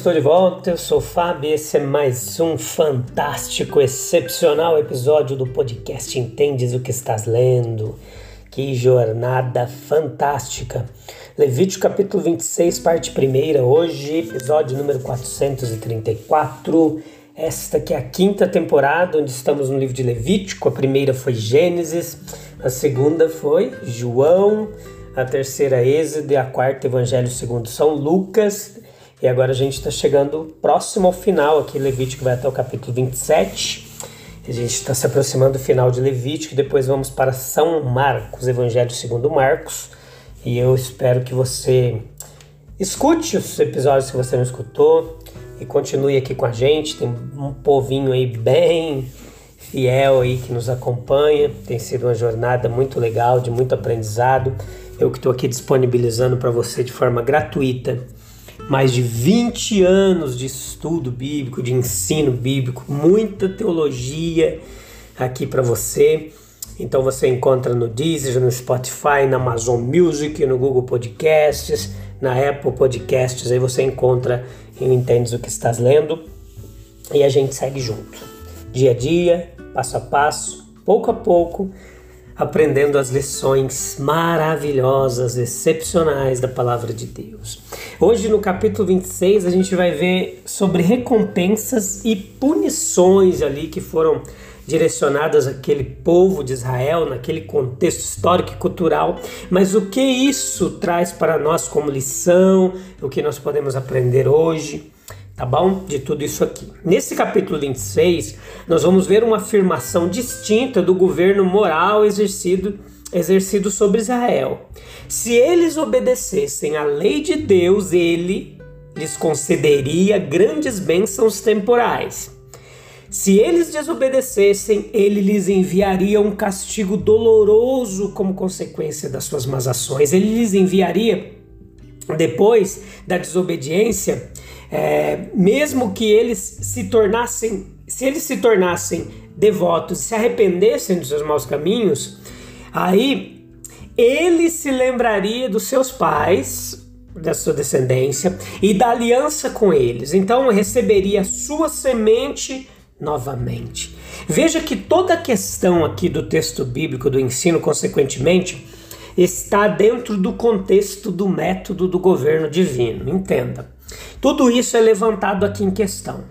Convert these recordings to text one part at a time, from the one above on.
Estou de volta, eu sou Fábio e esse é mais um fantástico, excepcional episódio do podcast Entendes o que estás lendo. Que jornada fantástica! Levítico capítulo 26, parte 1, hoje, episódio número 434. Esta que é a quinta temporada, onde estamos no livro de Levítico. A primeira foi Gênesis, a segunda foi João, a terceira Êxodo e a quarta Evangelho segundo São Lucas. E agora a gente está chegando próximo ao final aqui, Levítico vai até o capítulo 27. A gente está se aproximando do final de Levítico, depois vamos para São Marcos, Evangelho segundo Marcos. E eu espero que você escute os episódios que você não escutou e continue aqui com a gente. Tem um povinho aí bem fiel aí que nos acompanha. Tem sido uma jornada muito legal, de muito aprendizado. Eu que estou aqui disponibilizando para você de forma gratuita mais de 20 anos de estudo bíblico, de ensino bíblico, muita teologia aqui para você. Então você encontra no Deezer, no Spotify, na Amazon Music, no Google Podcasts, na Apple Podcasts. Aí você encontra e entende o que estás lendo. E a gente segue junto, dia a dia, passo a passo, pouco a pouco aprendendo as lições maravilhosas, excepcionais da palavra de Deus. Hoje, no capítulo 26, a gente vai ver sobre recompensas e punições ali que foram direcionadas àquele povo de Israel, naquele contexto histórico e cultural, mas o que isso traz para nós como lição, o que nós podemos aprender hoje tá bom? De tudo isso aqui. Nesse capítulo 26, nós vamos ver uma afirmação distinta do governo moral exercido, exercido sobre Israel. Se eles obedecessem à lei de Deus, ele lhes concederia grandes bênçãos temporais. Se eles desobedecessem, ele lhes enviaria um castigo doloroso como consequência das suas más ações. Ele lhes enviaria, depois da desobediência, é, mesmo que eles se tornassem, se eles se tornassem devotos, se arrependessem dos seus maus caminhos, aí ele se lembraria dos seus pais, da sua descendência e da aliança com eles. Então receberia sua semente novamente. Veja que toda a questão aqui do texto bíblico, do ensino, consequentemente, está dentro do contexto do método do governo divino. Entenda. Tudo isso é levantado aqui em questão.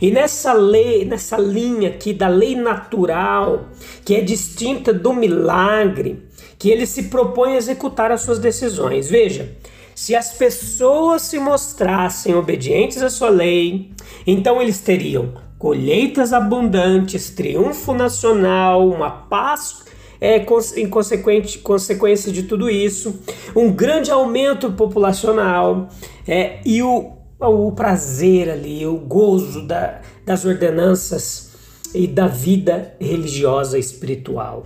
E nessa lei, nessa linha aqui da lei natural, que é distinta do milagre, que ele se propõe a executar as suas decisões. Veja, se as pessoas se mostrassem obedientes à sua lei, então eles teriam colheitas abundantes, triunfo nacional, uma paz é, em consequente, consequência de tudo isso, um grande aumento populacional é, e o, o prazer ali, o gozo da, das ordenanças e da vida religiosa espiritual.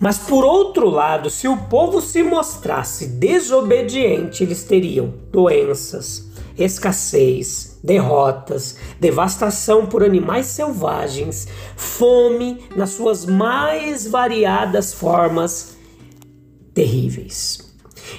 Mas por outro lado, se o povo se mostrasse desobediente, eles teriam doenças, escassez, derrotas, devastação por animais selvagens, fome nas suas mais variadas formas terríveis.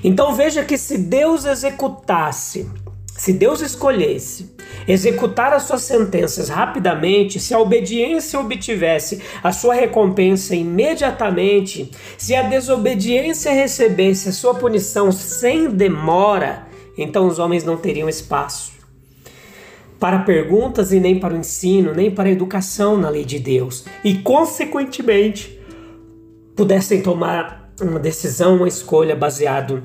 Então veja que se Deus executasse se Deus escolhesse executar as suas sentenças rapidamente, se a obediência obtivesse a sua recompensa imediatamente, se a desobediência recebesse a sua punição sem demora, então os homens não teriam espaço para perguntas e nem para o ensino, nem para a educação na lei de Deus, e consequentemente pudessem tomar uma decisão, uma escolha baseado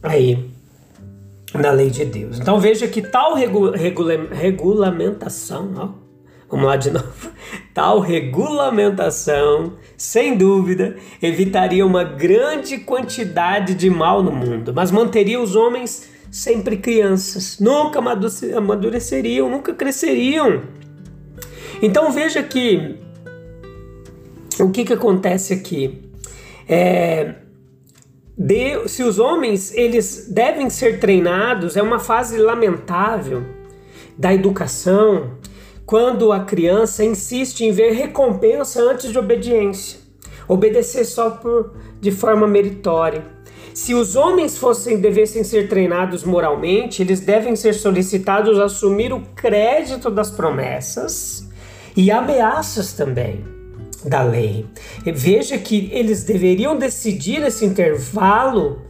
aí na lei de Deus. Então veja que tal regu regula regulamentação, ó, vamos lá de novo, Tal regulamentação, sem dúvida, evitaria uma grande quantidade de mal no mundo, mas manteria os homens sempre crianças, nunca amadureceriam, nunca cresceriam. Então veja que o que, que acontece aqui? É, de, se os homens eles devem ser treinados, é uma fase lamentável da educação quando a criança insiste em ver recompensa antes de obediência, obedecer só por de forma meritória. Se os homens fossem devessem ser treinados moralmente, eles devem ser solicitados a assumir o crédito das promessas e ameaças também da lei. Veja que eles deveriam decidir esse intervalo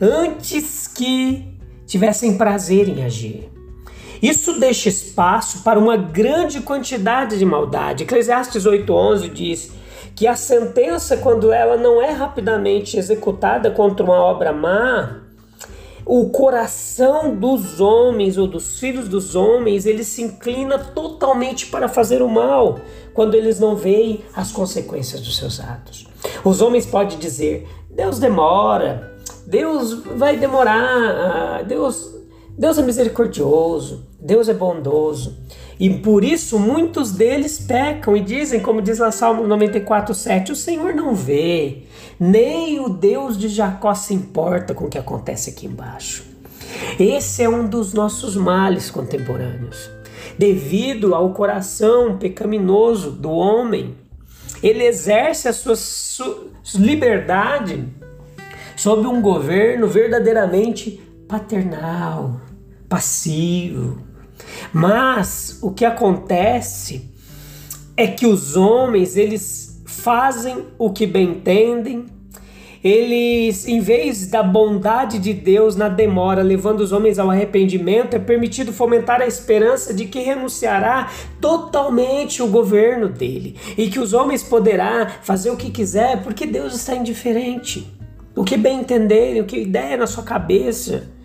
antes que tivessem prazer em agir. Isso deixa espaço para uma grande quantidade de maldade. Eclesiastes 8:11 diz que a sentença, quando ela não é rapidamente executada contra uma obra má, o coração dos homens ou dos filhos dos homens, ele se inclina totalmente para fazer o mal, quando eles não veem as consequências dos seus atos. Os homens podem dizer: Deus demora, Deus vai demorar, ah, Deus, Deus é misericordioso, Deus é bondoso. E por isso muitos deles pecam e dizem, como diz lá Salmo 94:7, o Senhor não vê, nem o Deus de Jacó se importa com o que acontece aqui embaixo. Esse é um dos nossos males contemporâneos. Devido ao coração pecaminoso do homem, ele exerce a sua liberdade sob um governo verdadeiramente paternal, passivo. Mas o que acontece é que os homens, eles fazem o que bem entendem, eles, em vez da bondade de Deus na demora, levando os homens ao arrependimento, é permitido fomentar a esperança de que renunciará totalmente o governo dele e que os homens poderá fazer o que quiser porque Deus está indiferente. O que bem entenderem, o que der na sua cabeça.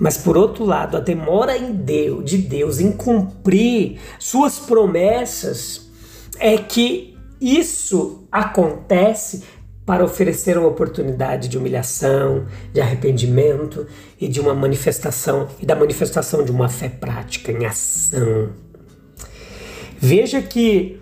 Mas por outro lado, a demora em Deus, de Deus em cumprir suas promessas é que isso acontece para oferecer uma oportunidade de humilhação, de arrependimento e de uma manifestação e da manifestação de uma fé prática em ação. Veja que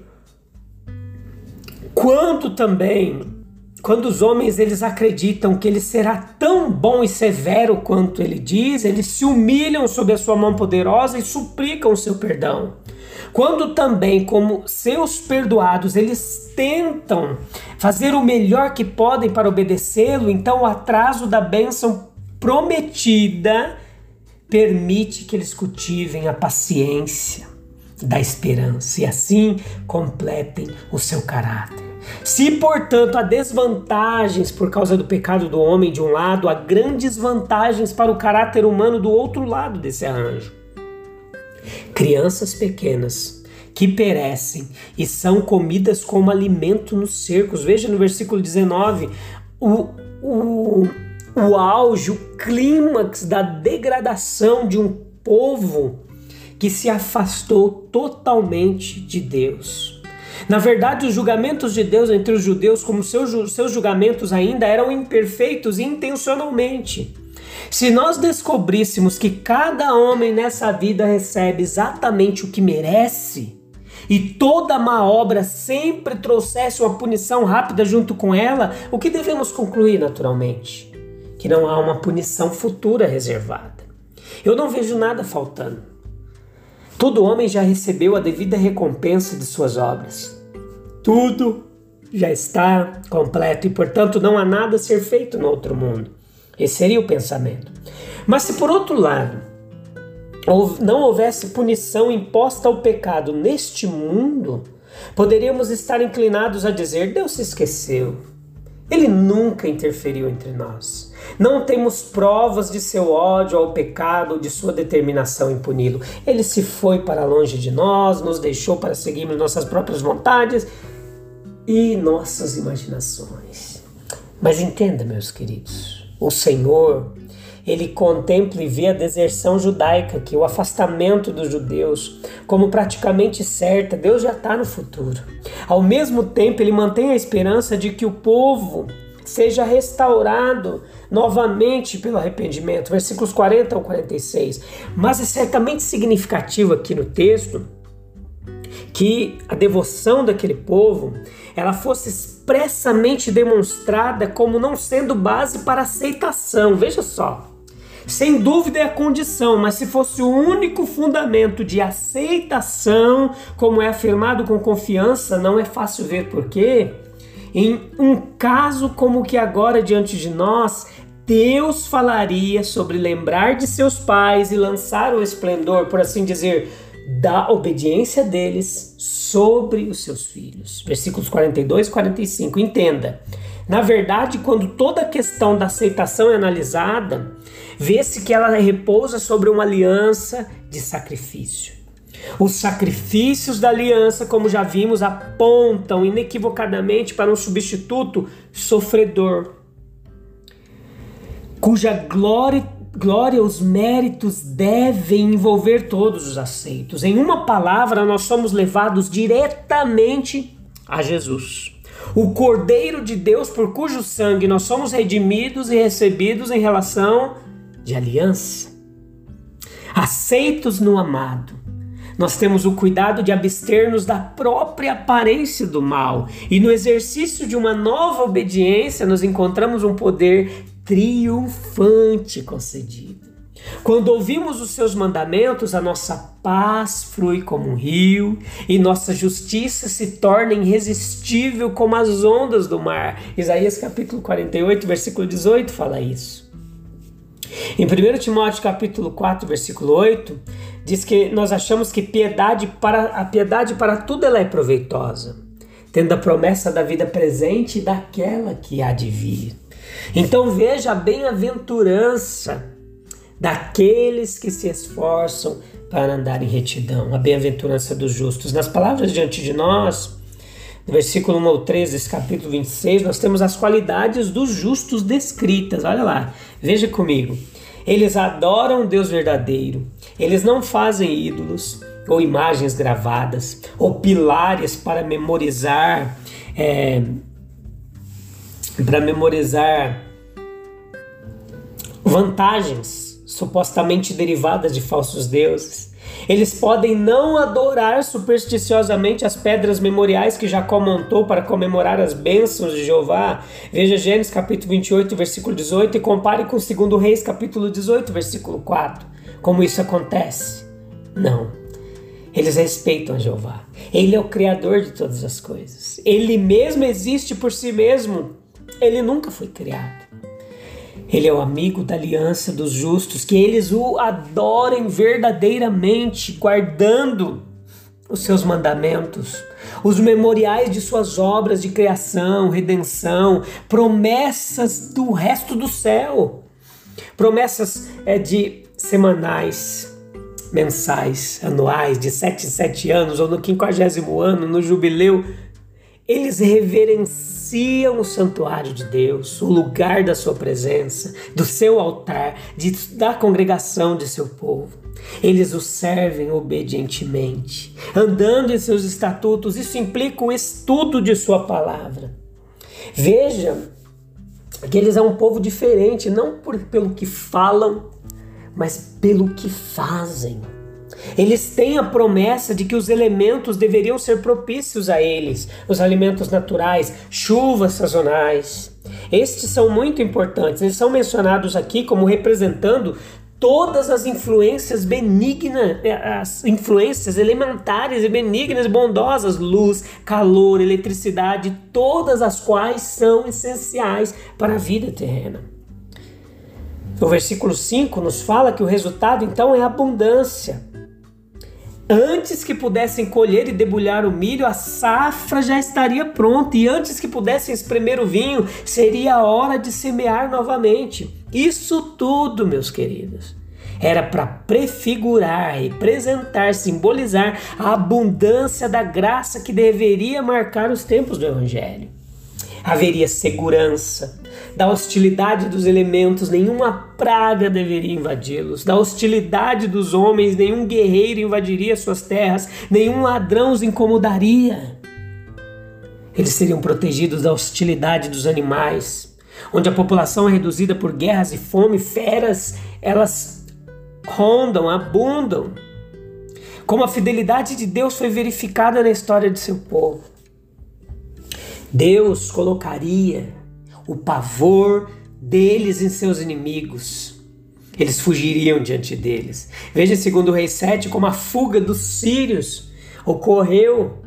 quando também quando os homens eles acreditam que ele será tão bom e severo quanto ele diz, eles se humilham sob a sua mão poderosa e suplicam o seu perdão. Quando também, como seus perdoados, eles tentam fazer o melhor que podem para obedecê-lo, então o atraso da bênção prometida permite que eles cultivem a paciência da esperança e assim completem o seu caráter. Se, portanto, há desvantagens por causa do pecado do homem de um lado, há grandes vantagens para o caráter humano do outro lado desse arranjo. Crianças pequenas que perecem e são comidas como alimento nos cercos. Veja no versículo 19 o, o, o auge, o clímax da degradação de um povo que se afastou totalmente de Deus. Na verdade, os julgamentos de Deus entre os judeus, como seus, seus julgamentos ainda, eram imperfeitos intencionalmente. Se nós descobríssemos que cada homem nessa vida recebe exatamente o que merece, e toda má obra sempre trouxesse uma punição rápida junto com ela, o que devemos concluir naturalmente? Que não há uma punição futura reservada. Eu não vejo nada faltando. Todo homem já recebeu a devida recompensa de suas obras. Tudo já está completo e, portanto, não há nada a ser feito no outro mundo. Esse seria o pensamento. Mas se por outro lado não houvesse punição imposta ao pecado neste mundo, poderíamos estar inclinados a dizer: Deus se esqueceu. Ele nunca interferiu entre nós. Não temos provas de seu ódio ao pecado ou de sua determinação em puni-lo. Ele se foi para longe de nós, nos deixou para seguirmos nossas próprias vontades e nossas imaginações. Mas entenda, meus queridos, o Senhor, ele contempla e vê a deserção judaica, que é o afastamento dos judeus, como praticamente certa, Deus já está no futuro. Ao mesmo tempo, ele mantém a esperança de que o povo seja restaurado novamente pelo arrependimento. Versículos 40 ao 46. Mas é certamente significativo aqui no texto que a devoção daquele povo ela fosse expressamente demonstrada como não sendo base para aceitação. Veja só. Sem dúvida é a condição, mas se fosse o único fundamento de aceitação, como é afirmado com confiança, não é fácil ver por quê. Em um caso como o que agora diante de nós, Deus falaria sobre lembrar de seus pais e lançar o esplendor, por assim dizer, da obediência deles sobre os seus filhos. Versículos 42 e 45. Entenda. Na verdade, quando toda a questão da aceitação é analisada, vê-se que ela repousa sobre uma aliança de sacrifício. Os sacrifícios da aliança, como já vimos, apontam inequivocadamente para um substituto sofredor, cuja glória, glória, os méritos devem envolver todos os aceitos. Em uma palavra, nós somos levados diretamente a Jesus. O Cordeiro de Deus, por cujo sangue nós somos redimidos e recebidos em relação de aliança. Aceitos no amado, nós temos o cuidado de abster-nos da própria aparência do mal, e no exercício de uma nova obediência, nós encontramos um poder triunfante concedido. Quando ouvimos os seus mandamentos, a nossa paz flui como um rio e nossa justiça se torna irresistível como as ondas do mar. Isaías capítulo 48, versículo 18 fala isso. Em 1 Timóteo capítulo 4, versículo 8, diz que nós achamos que piedade para a piedade para tudo ela é proveitosa, tendo a promessa da vida presente e daquela que há de vir. Então veja a bem-aventurança daqueles que se esforçam para andar em retidão, a bem-aventurança dos justos. Nas palavras diante de nós, no versículo 1 ao 3 desse capítulo 26, nós temos as qualidades dos justos descritas. Olha lá, veja comigo. Eles adoram Deus verdadeiro, eles não fazem ídolos ou imagens gravadas ou pilares para memorizar é, para memorizar vantagens supostamente derivadas de falsos deuses. Eles podem não adorar supersticiosamente as pedras memoriais que Jacó montou para comemorar as bênçãos de Jeová. Veja Gênesis capítulo 28, versículo 18 e compare com 2 Reis capítulo 18, versículo 4. Como isso acontece? Não. Eles respeitam a Jeová. Ele é o criador de todas as coisas. Ele mesmo existe por si mesmo. Ele nunca foi criado. Ele é o amigo da aliança dos justos, que eles o adorem verdadeiramente, guardando os seus mandamentos, os memoriais de suas obras de criação, redenção, promessas do resto do céu, promessas é, de semanais, mensais, anuais, de sete em sete anos, ou no quinquagésimo ano, no jubileu, eles reverenciam o santuário de Deus, o lugar da sua presença, do seu altar, de, da congregação de seu povo. Eles o servem obedientemente, andando em seus estatutos. Isso implica o estudo de sua palavra. Veja que eles são um povo diferente, não por, pelo que falam, mas pelo que fazem. Eles têm a promessa de que os elementos deveriam ser propícios a eles, os alimentos naturais, chuvas sazonais. Estes são muito importantes, eles são mencionados aqui como representando todas as influências benignas, eh, as influências elementares e benignas, bondosas, luz, calor, eletricidade, todas as quais são essenciais para a vida terrena. O versículo 5 nos fala que o resultado então é abundância. Antes que pudessem colher e debulhar o milho, a safra já estaria pronta, e antes que pudessem espremer o vinho, seria a hora de semear novamente. Isso tudo, meus queridos, era para prefigurar, representar, simbolizar a abundância da graça que deveria marcar os tempos do Evangelho. Haveria segurança. Da hostilidade dos elementos, nenhuma praga deveria invadi-los. Da hostilidade dos homens, nenhum guerreiro invadiria suas terras, nenhum ladrão os incomodaria. Eles seriam protegidos da hostilidade dos animais, onde a população é reduzida por guerras e fome, feras, elas rondam, abundam. Como a fidelidade de Deus foi verificada na história de seu povo. Deus colocaria o pavor deles em seus inimigos. Eles fugiriam diante deles. Veja segundo rei 7 como a fuga dos sírios ocorreu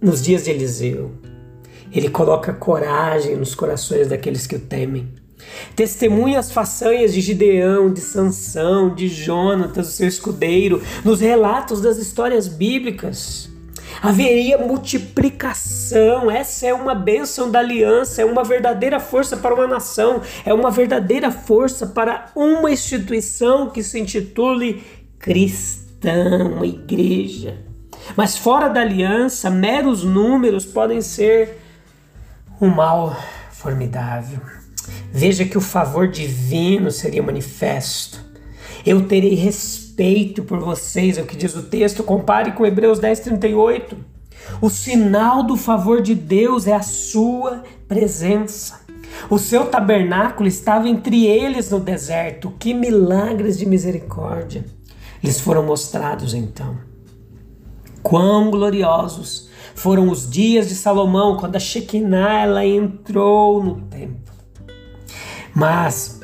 nos dias de Eliseu. Ele coloca coragem nos corações daqueles que o temem. Testemunha as façanhas de Gideão, de Sansão, de Jonatas, o seu escudeiro, nos relatos das histórias bíblicas. Haveria multiplicação, essa é uma bênção da aliança, é uma verdadeira força para uma nação, é uma verdadeira força para uma instituição que se intitule cristã, uma igreja. Mas fora da aliança, meros números podem ser um mal formidável. Veja que o favor divino seria manifesto. Eu terei respeito por vocês, é o que diz o texto. Compare com Hebreus 10, 38. O sinal do favor de Deus é a sua presença. O seu tabernáculo estava entre eles no deserto. Que milagres de misericórdia lhes foram mostrados então. Quão gloriosos foram os dias de Salomão quando a Shekinah ela entrou no templo. Mas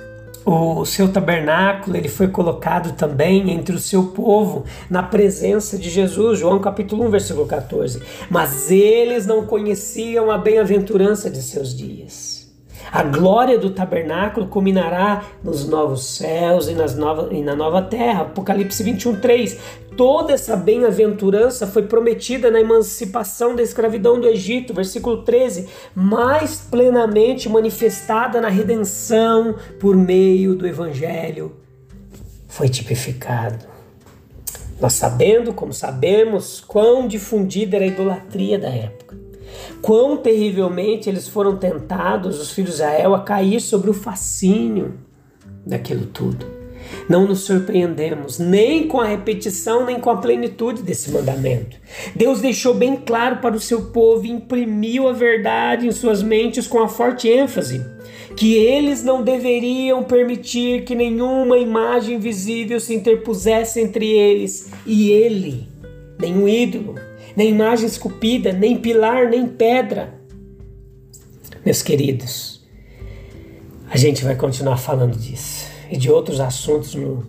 o seu tabernáculo ele foi colocado também entre o seu povo na presença de Jesus, João capítulo 1, versículo 14. Mas eles não conheciam a bem-aventurança de seus dias. A glória do tabernáculo culminará nos novos céus e, nas nova, e na nova terra. Apocalipse 21, 3. Toda essa bem-aventurança foi prometida na emancipação da escravidão do Egito, versículo 13, mais plenamente manifestada na redenção por meio do Evangelho. Foi tipificado. Nós sabendo, como sabemos, quão difundida era a idolatria da época. Quão terrivelmente eles foram tentados, os filhos de Israel, a cair sobre o fascínio daquilo tudo. Não nos surpreendemos nem com a repetição, nem com a plenitude desse mandamento. Deus deixou bem claro para o seu povo e imprimiu a verdade em suas mentes com a forte ênfase que eles não deveriam permitir que nenhuma imagem visível se interpusesse entre eles e ele, nenhum ídolo, nem imagem esculpida, nem pilar, nem pedra. Meus queridos, a gente vai continuar falando disso e de outros assuntos no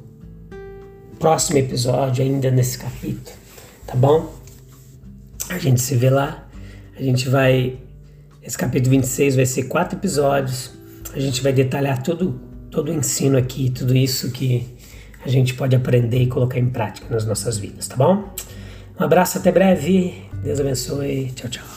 próximo episódio, ainda nesse capítulo, tá bom? A gente se vê lá. A gente vai. Esse capítulo 26 vai ser quatro episódios. A gente vai detalhar todo, todo o ensino aqui, tudo isso que a gente pode aprender e colocar em prática nas nossas vidas, tá bom? Um abraço, até breve. Deus abençoe. Tchau, tchau.